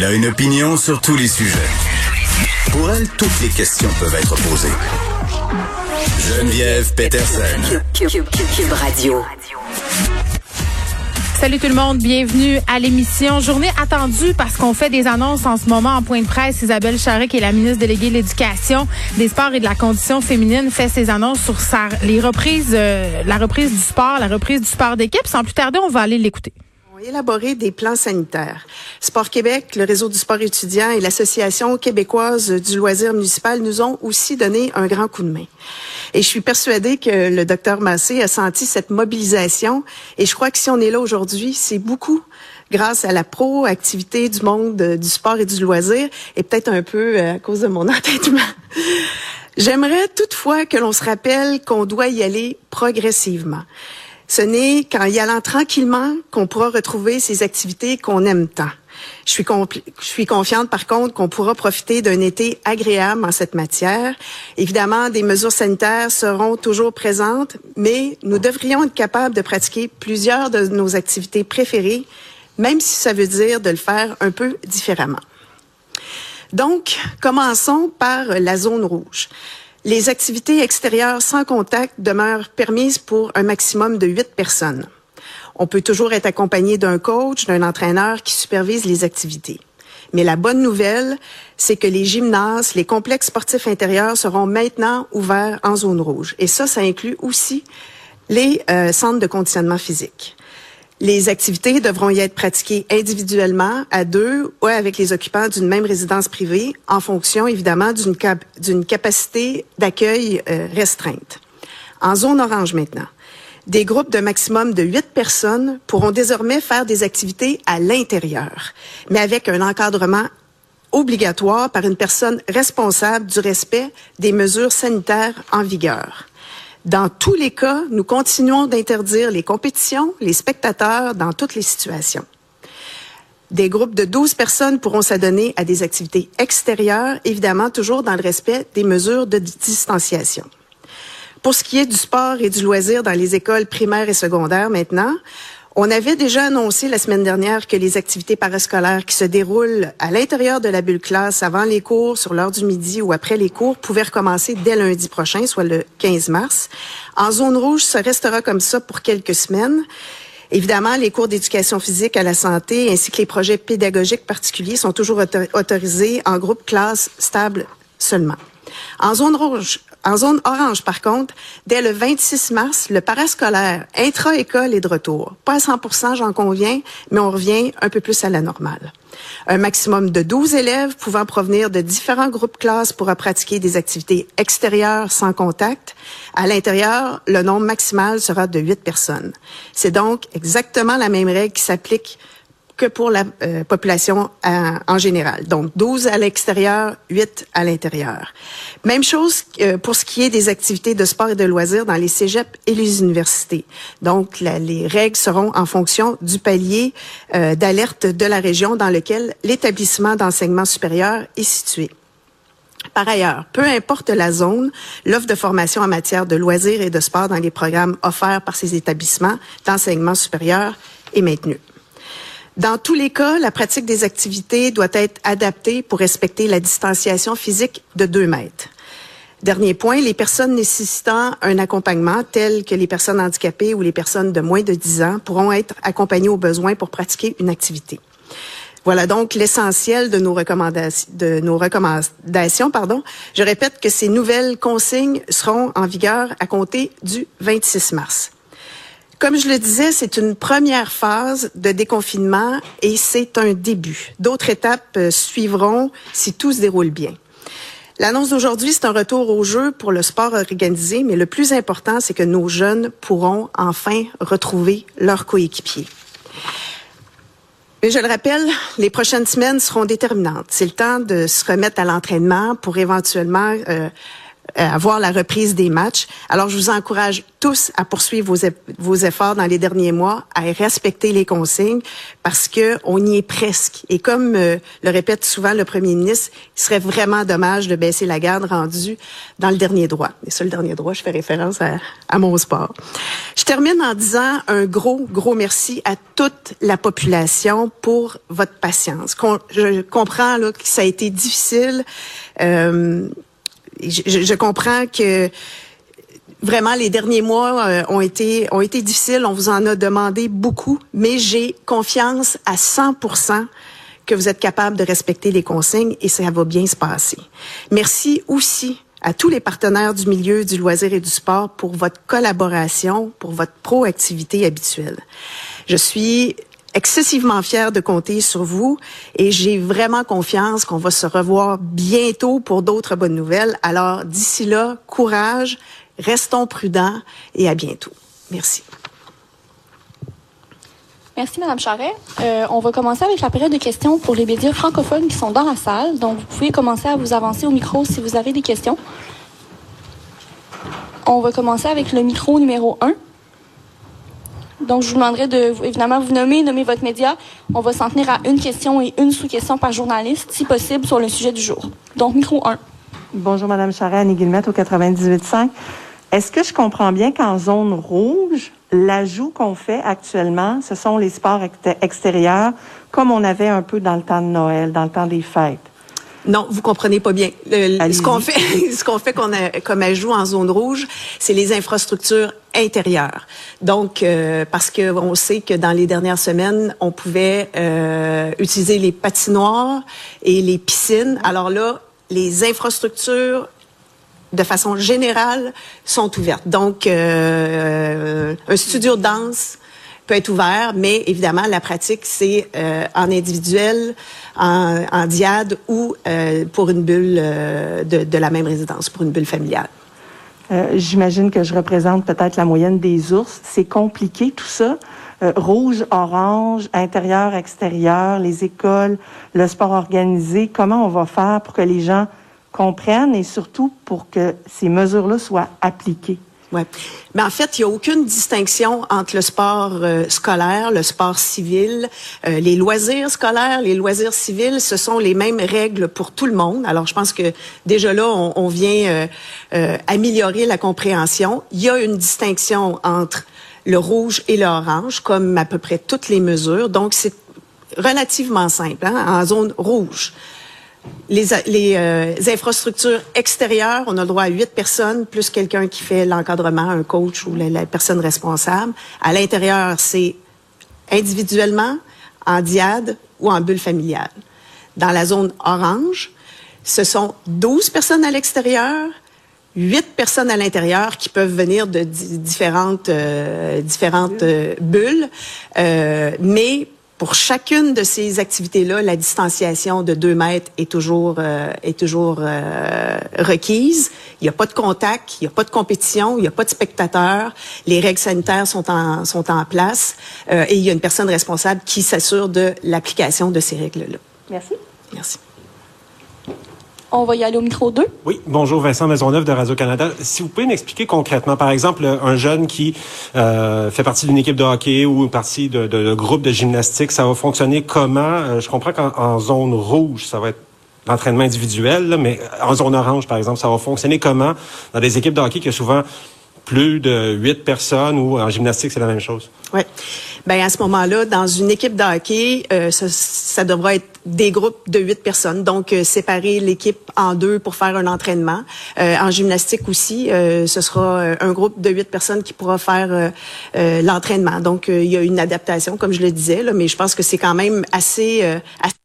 Elle a une opinion sur tous les sujets. Pour elle, toutes les questions peuvent être posées. Geneviève Peterson. Cube, Radio. Salut tout le monde, bienvenue à l'émission. Journée attendue parce qu'on fait des annonces en ce moment en point de presse. Isabelle Charret, qui est la ministre déléguée de l'Éducation, des Sports et de la Condition féminine, fait ses annonces sur sa, les reprises, euh, la reprise du sport, la reprise du sport d'équipe. Sans plus tarder, on va aller l'écouter élaborer des plans sanitaires. Sport Québec, le réseau du sport étudiant et l'Association québécoise du loisir municipal nous ont aussi donné un grand coup de main. Et je suis persuadée que le docteur Massé a senti cette mobilisation et je crois que si on est là aujourd'hui, c'est beaucoup grâce à la proactivité du monde du sport et du loisir et peut-être un peu euh, à cause de mon entêtement. J'aimerais toutefois que l'on se rappelle qu'on doit y aller progressivement. Ce n'est qu'en y allant tranquillement qu'on pourra retrouver ces activités qu'on aime tant. Je suis, confiante, par contre, qu'on pourra profiter d'un été agréable en cette matière. Évidemment, des mesures sanitaires seront toujours présentes, mais nous devrions être capables de pratiquer plusieurs de nos activités préférées, même si ça veut dire de le faire un peu différemment. Donc, commençons par la zone rouge. Les activités extérieures sans contact demeurent permises pour un maximum de huit personnes. On peut toujours être accompagné d'un coach, d'un entraîneur qui supervise les activités. Mais la bonne nouvelle, c'est que les gymnases, les complexes sportifs intérieurs seront maintenant ouverts en zone rouge. Et ça, ça inclut aussi les euh, centres de conditionnement physique. Les activités devront y être pratiquées individuellement, à deux ou avec les occupants d'une même résidence privée, en fonction évidemment d'une capacité d'accueil euh, restreinte. En zone orange maintenant, des groupes de maximum de huit personnes pourront désormais faire des activités à l'intérieur, mais avec un encadrement obligatoire par une personne responsable du respect des mesures sanitaires en vigueur. Dans tous les cas, nous continuons d'interdire les compétitions, les spectateurs dans toutes les situations. Des groupes de 12 personnes pourront s'adonner à des activités extérieures, évidemment toujours dans le respect des mesures de distanciation. Pour ce qui est du sport et du loisir dans les écoles primaires et secondaires maintenant, on avait déjà annoncé la semaine dernière que les activités parascolaires qui se déroulent à l'intérieur de la bulle classe avant les cours, sur l'heure du midi ou après les cours pouvaient recommencer dès lundi prochain, soit le 15 mars. En zone rouge, ça restera comme ça pour quelques semaines. Évidemment, les cours d'éducation physique à la santé ainsi que les projets pédagogiques particuliers sont toujours autorisés en groupe classe stable seulement. En zone rouge, en zone orange, par contre, dès le 26 mars, le parascolaire intra-école est de retour. Pas à 100% j'en conviens, mais on revient un peu plus à la normale. Un maximum de 12 élèves pouvant provenir de différents groupes classes pourra pratiquer des activités extérieures sans contact. À l'intérieur, le nombre maximal sera de 8 personnes. C'est donc exactement la même règle qui s'applique que pour la euh, population euh, en général. Donc 12 à l'extérieur, 8 à l'intérieur. Même chose euh, pour ce qui est des activités de sport et de loisirs dans les cégeps et les universités. Donc les règles seront en fonction du palier d'alerte de la région dans lequel l'établissement d'enseignement supérieur est situé. Par ailleurs, peu importe la zone, l'offre de formation en matière de loisirs et de sport dans les programmes offerts par ces établissements d'enseignement supérieur est maintenue. Dans tous les cas, la pratique des activités doit être adaptée pour respecter la distanciation physique de deux mètres. Dernier point, les personnes nécessitant un accompagnement, telles que les personnes handicapées ou les personnes de moins de 10 ans, pourront être accompagnées au besoin pour pratiquer une activité. Voilà donc l'essentiel de nos recommandations. Je répète que ces nouvelles consignes seront en vigueur à compter du 26 mars. Comme je le disais, c'est une première phase de déconfinement et c'est un début. D'autres étapes euh, suivront si tout se déroule bien. L'annonce d'aujourd'hui, c'est un retour au jeu pour le sport organisé, mais le plus important, c'est que nos jeunes pourront enfin retrouver leurs coéquipiers. Mais je le rappelle, les prochaines semaines seront déterminantes. C'est le temps de se remettre à l'entraînement pour éventuellement euh, avoir la reprise des matchs. Alors, je vous encourage tous à poursuivre vos, vos, efforts dans les derniers mois, à respecter les consignes, parce que on y est presque. Et comme euh, le répète souvent le premier ministre, il serait vraiment dommage de baisser la garde rendue dans le dernier droit. Et sur le dernier droit, je fais référence à, à mon sport. Je termine en disant un gros, gros merci à toute la population pour votre patience. Je comprends là, que ça a été difficile. Euh, je, je, comprends que vraiment les derniers mois euh, ont été ont été difficiles. On vous en a demandé beaucoup, mais j'ai confiance à 100% que vous êtes capable de respecter les consignes et ça va bien se passer. Merci aussi à tous les partenaires du milieu du loisir et du sport pour votre collaboration, pour votre proactivité habituelle. Je suis excessivement fière de compter sur vous et j'ai vraiment confiance qu'on va se revoir bientôt pour d'autres bonnes nouvelles. Alors d'ici là, courage, restons prudents et à bientôt. Merci. Merci, Madame Charret. Euh, on va commencer avec la période de questions pour les médias francophones qui sont dans la salle. Donc, vous pouvez commencer à vous avancer au micro si vous avez des questions. On va commencer avec le micro numéro 1. Donc, je vous demanderai de, évidemment, vous nommer, nommer votre média. On va s'en tenir à une question et une sous-question par journaliste, si possible, sur le sujet du jour. Donc, micro 1. Bonjour, Madame Charret, Annie Guillemette, au 98.5. Est-ce que je comprends bien qu'en zone rouge, L'ajout qu'on fait actuellement, ce sont les sports extérieurs, comme on avait un peu dans le temps de Noël, dans le temps des fêtes? Non, vous comprenez pas bien. ce qu'on fait, ce qu'on fait qu'on a comme ajout en zone rouge, c'est les infrastructures intérieures. Donc, euh, parce que on sait que dans les dernières semaines, on pouvait euh, utiliser les patinoires et les piscines. Alors là, les infrastructures de façon générale, sont ouvertes. Donc, euh, un studio de danse peut être ouvert, mais évidemment, la pratique, c'est euh, en individuel, en, diade ou euh, pour une bulle de, de, la même résidence, pour une bulle familiale. J'imagine que je représente peut-être la moyenne des ours. C'est compliqué tout ça. rouge, orange, intérieur, extérieur, les écoles, le sport organisé. Comment on va faire pour que les gens comprennent et surtout pour que ces mesures-là soient appliquées? Ouais. Mais en fait, il n'y a aucune distinction entre le sport euh, scolaire, le sport civil, euh, les loisirs scolaires, les loisirs civils. Ce sont les mêmes règles pour tout le monde. Alors, je pense que déjà là, on, vient euh, améliorer la compréhension. Il y a une distinction entre le rouge et l'orange, comme à peu près toutes les mesures. Donc, c'est relativement simple. Hein? En zone rouge, les, les euh, infrastructures extérieures, on a le droit à huit personnes, plus quelqu'un qui fait l'encadrement, un coach ou la, personne responsable. À l'intérieur, c'est individuellement, en diade ou en bulle familiale. Dans la zone orange, ce sont 12 personnes à l'extérieur, huit personnes à l'intérieur qui peuvent venir de différentes euh, différentes euh, bulles, mais pour chacune de ces activités-là, la distanciation de deux mètres est toujours euh, est toujours euh, requise. Il n'y a pas de contact, il n'y a pas de compétition, il n'y a pas de spectateurs. Les règles sanitaires sont en sont en place euh, et il y a une personne responsable qui s'assure de l'application de ces règles-là. Merci. Merci. On va y aller au micro 2. Oui, bonjour Vincent Maisonneuve de Radio-Canada. Si vous pouvez m'expliquer concrètement, par exemple, un jeune qui euh, fait partie d'une équipe de hockey ou partie de, de, de, groupe de gymnastique, ça va fonctionner comment? Euh, je comprends qu'en zone rouge, ça va être l'entraînement individuel, mais en zone orange, par exemple, ça va fonctionner comment dans des équipes de hockey qui souvent plus de huit personnes ou en gymnastique, c'est la même chose? Oui. Ben à ce moment-là, dans une équipe de hockey, euh, ça, ça, devra être des groupes de huit personnes. Donc, euh, séparer l'équipe en deux pour faire un entraînement. Euh, en gymnastique aussi, ce sera un groupe de huit personnes qui pourra faire l'entraînement. Donc, il y a une adaptation, comme je le disais, là, mais je pense que c'est quand même assez, assez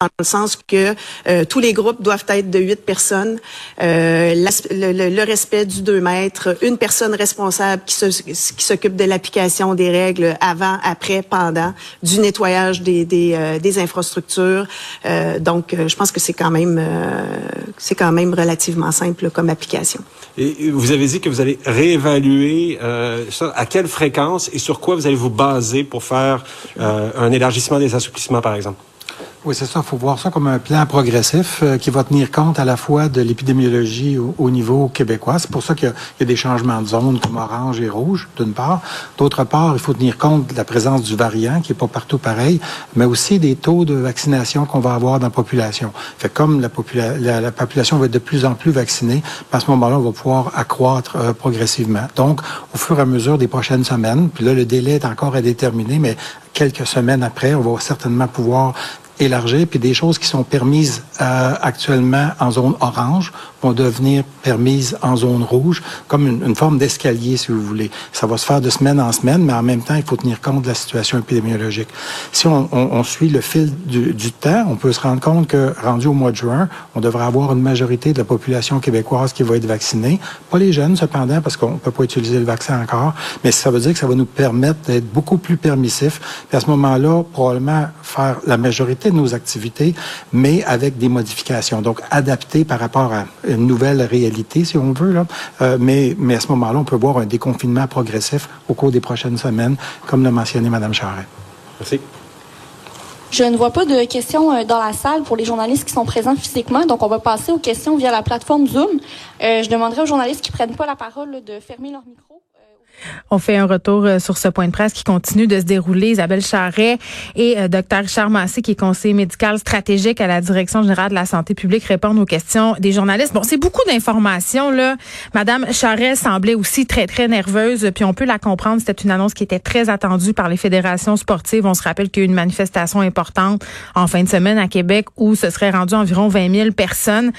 dans le sens que euh, tous les groupes doivent être de huit personnes, euh, le, respect du deux mètres, une personne responsable qui, s'occupe de l'application des règles avant, après, pendant, du nettoyage des, des, euh, infrastructures. donc, je pense que c'est quand même c'est quand même relativement simple comme application. Et vous avez dit que vous allez réévaluer ça. À quelle fréquence et sur quoi vous allez vous baser pour faire un élargissement des assouplissements, par exemple? Oui, c'est ça. Il faut voir ça comme un plan progressif euh, qui va tenir compte à la fois de l'épidémiologie au, niveau québécois. C'est pour ça qu'il y, a des changements de zone comme orange et rouge, d'une part. D'autre part, il faut tenir compte de la présence du variant, qui est pas partout pareil, mais aussi des taux de vaccination qu'on va avoir dans la population. Fait comme la, la, population va être de plus en plus vaccinée, à ce moment-là, on va pouvoir accroître euh, progressivement. Donc, au fur et à mesure des prochaines semaines, puis là, le délai est encore à déterminer, mais quelques semaines après, on va certainement pouvoir élargir, puis des choses qui sont permises euh, actuellement en zone orange vont devenir permises en zone rouge, comme une, forme d'escalier, si vous voulez. Ça va se faire de semaine en semaine, mais en même temps, il faut tenir compte de la situation épidémiologique. Si on, suit le fil du, temps, on peut se rendre compte que, rendu au mois de juin, on devrait avoir une majorité de la population québécoise qui va être vaccinée. Pas les jeunes, cependant, parce qu'on peut pas utiliser le vaccin encore, mais ça veut dire que ça va nous permettre d'être beaucoup plus permissif. Puis à ce moment-là, probablement faire la majorité de nos activités, mais avec des modifications, donc adaptées par rapport à une nouvelle réalité, si on veut. Là. Euh, mais, mais à ce moment-là, on peut voir un déconfinement progressif au cours des prochaines semaines, comme l'a mentionné Mme Charret. Merci. Je ne vois pas de questions euh, dans la salle pour les journalistes qui sont présents physiquement, donc on va passer aux questions via la plateforme Zoom. Euh, je demanderai aux journalistes qui prennent pas la parole de fermer leur micro. On fait un retour euh, sur ce point de presse qui continue de se dérouler. Isabelle Charret et euh, Dr Richard Massé, qui est conseiller médical stratégique à la Direction générale de la santé publique, répondent aux questions des journalistes. Bon, c'est beaucoup d'informations, là. Madame Charret semblait aussi très, très nerveuse, puis on peut la comprendre. C'était une annonce qui était très attendue par les fédérations sportives. On se rappelle qu'il y a eu une manifestation importante en fin de semaine à Québec où ce serait rendu environ 20 000 personnes.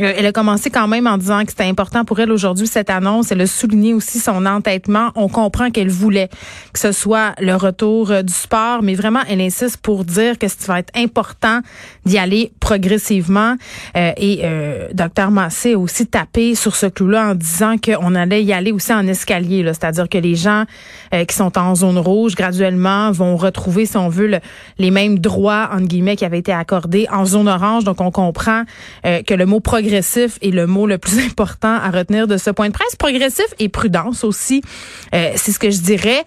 Euh, elle a commencé quand même en disant que c'était important pour elle aujourd'hui, cette annonce. Elle a souligné aussi son entêtement on comprend qu'elle voulait que ce soit le retour euh, du sport, mais vraiment, elle insiste pour dire que ça va être important d'y aller progressivement. Euh, et euh, Dr Massé a aussi tapé sur ce clou-là en disant qu'on allait y aller aussi en escalier, c'est-à-dire que les gens qui sont en zone rouge graduellement vont retrouver, si on veut, les mêmes droits entre guillemets qui avaient été accordés en zone orange. Donc, on comprend que le mot progressif est le mot le plus important à retenir de ce point de presse. Progressif et prudence aussi. Euh, c'est ce que je dirais.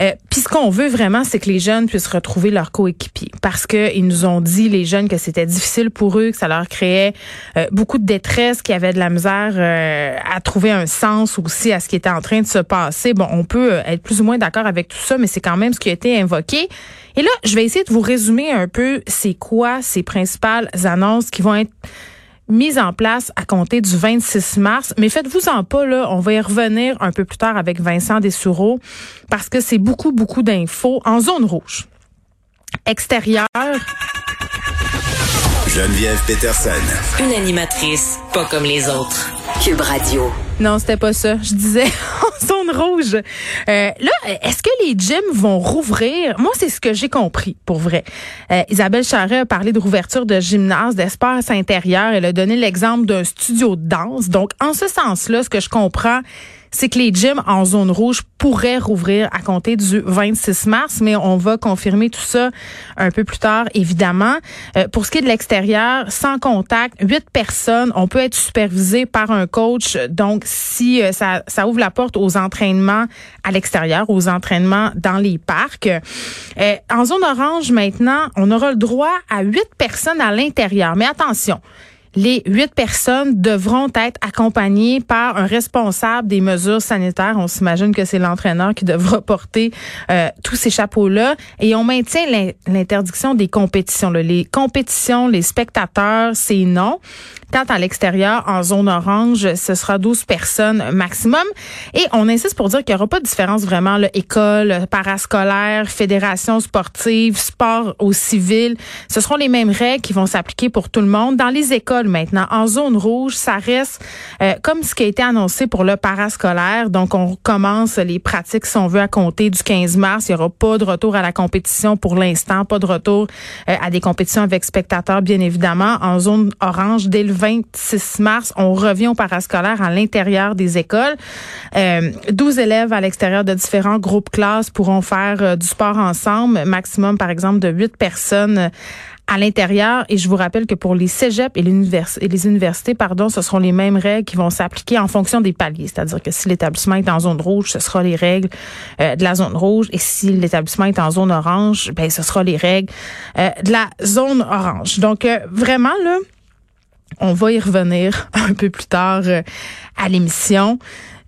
Euh, Puis ce qu'on veut vraiment, c'est que les jeunes puissent retrouver leurs coéquipiers. Parce que ils nous ont dit, les jeunes, que c'était difficile pour eux, que ça leur créait euh, beaucoup de détresse, qu'ils avaient de la misère euh, à trouver un sens aussi à ce qui était en train de se passer. Bon, on peut être plus ou moins d'accord avec tout ça, mais c'est quand même ce qui a été invoqué. Et là, je vais essayer de vous résumer un peu c'est quoi ces principales annonces qui vont être mise en place à compter du 26 mars. Mais faites-vous en pas, là, on va y revenir un peu plus tard avec Vincent Dessoureau parce que c'est beaucoup, beaucoup d'infos en zone rouge. Extérieure. Geneviève Peterson. Une animatrice pas comme les autres. Cube Radio. Non, c'était pas ça. Je disais en zone rouge. Euh, là, est-ce que les gyms vont rouvrir? Moi, c'est ce que j'ai compris, pour vrai. Euh, Isabelle Charret a parlé de rouverture de gymnase, d'espace intérieur. Elle a donné l'exemple d'un studio de danse. Donc, en ce sens-là, ce que je comprends, c'est que les gyms en zone rouge pourraient rouvrir à compter du 26 mars, mais on va confirmer tout ça un peu plus tard, évidemment. Euh, pour ce qui est de l'extérieur, sans contact, huit personnes, on peut être supervisé par un coach. Donc, si euh, ça, ouvre la porte aux entraînements à l'extérieur, aux entraînements dans les parcs. Euh, en zone orange, maintenant, on aura le droit à huit personnes à l'intérieur. Mais attention, les huit personnes devront être accompagnées par un responsable des mesures sanitaires. On s'imagine que c'est l'entraîneur qui devra porter euh, tous ces chapeaux-là. Et on maintient l'interdiction des compétitions. Les compétitions, les spectateurs, c'est non. Quant à l'extérieur, en zone orange, ce sera 12 personnes maximum. Et on insiste pour dire qu'il n'y aura pas de différence vraiment, là, école, parascolaire, fédération sportive, sport au civil. Ce seront les mêmes règles qui vont s'appliquer pour tout le monde. Dans les écoles maintenant, en zone rouge, ça reste euh, comme ce qui a été annoncé pour le parascolaire. Donc, on commence les pratiques, si on veut, à compter du 15 mars. Il n'y aura pas de retour à la compétition pour l'instant, pas de retour euh, à des compétitions avec spectateurs, bien évidemment. En zone orange, dès le 26 mars, on revient au parascolaire à l'intérieur des écoles. Euh, 12 élèves à l'extérieur de différents groupes classes pourront faire euh, du sport ensemble, maximum par exemple de 8 personnes à l'intérieur. Et je vous rappelle que pour les cégeps et, les universités, pardon, ce seront les mêmes règles qui vont s'appliquer en fonction des paliers. C'est-à-dire que si l'établissement est en zone rouge, ce sera les règles euh, de la zone rouge. Et si l'établissement est en zone orange, ben ce sera les règles euh, de la zone orange. Donc euh, vraiment là, on va y revenir un peu plus tard à l'émission.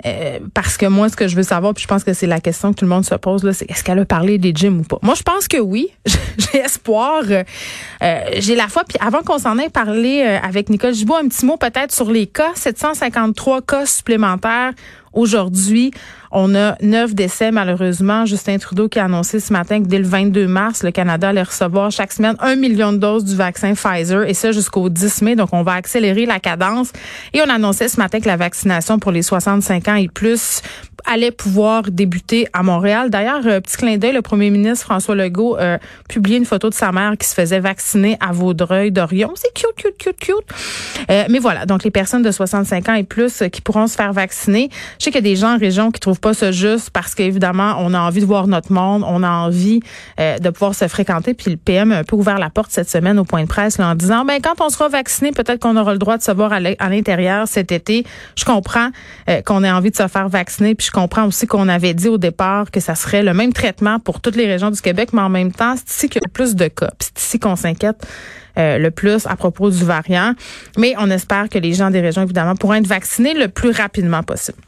Euh, parce que moi, ce que je veux savoir, puis je pense que c'est la question que tout le monde se pose, c'est est-ce qu'elle a parlé des gyms ou pas? Moi, je pense que oui. J'ai espoir. Euh, j'ai la foi. Puis avant qu'on s'en ait parlé euh, avec Nicole Gibault, un petit mot peut-être sur les cas. 753 cas supplémentaires aujourd'hui. On a neuf décès, malheureusement. Justin Trudeau qui a annoncé ce matin que dès le 22 mars, le Canada allait recevoir chaque semaine un million de doses du vaccin Pfizer, et ça jusqu'au 10 mai. Donc, on va accélérer la cadence. Et on annonçait ce matin que la vaccination pour les 65 ans et plus allait pouvoir débuter à Montréal. D'ailleurs, euh, petit clin d'œil, le premier ministre François Legault a publié une photo de sa mère qui se faisait vacciner à Vaudreuil-Dorion. C'est cute, cute, cute, cute. Euh, mais voilà, donc les personnes de 65 ans et plus qui pourront se faire vacciner. Je sais qu'il y a des gens en région qui trouvent pas ça juste parce qu'évidemment, on a envie de voir notre monde, on a envie euh, de pouvoir se fréquenter. Puis le PM a un peu ouvert la porte cette semaine au point de presse en disant, ben quand on sera vacciné, peut-être qu'on aura le droit de se voir à l'intérieur cet été. Je comprends euh, qu'on ait envie de se faire vacciner, puis je comprends aussi qu'on avait dit au départ que ça serait le même traitement pour toutes les régions du Québec, mais en même temps, c'est ici qu'il y a le plus de cas. c'est ici qu'on s'inquiète. Euh, le plus à propos du variant. Mais on espère que les gens des régions, évidemment, pourront être vaccinés le plus rapidement possible.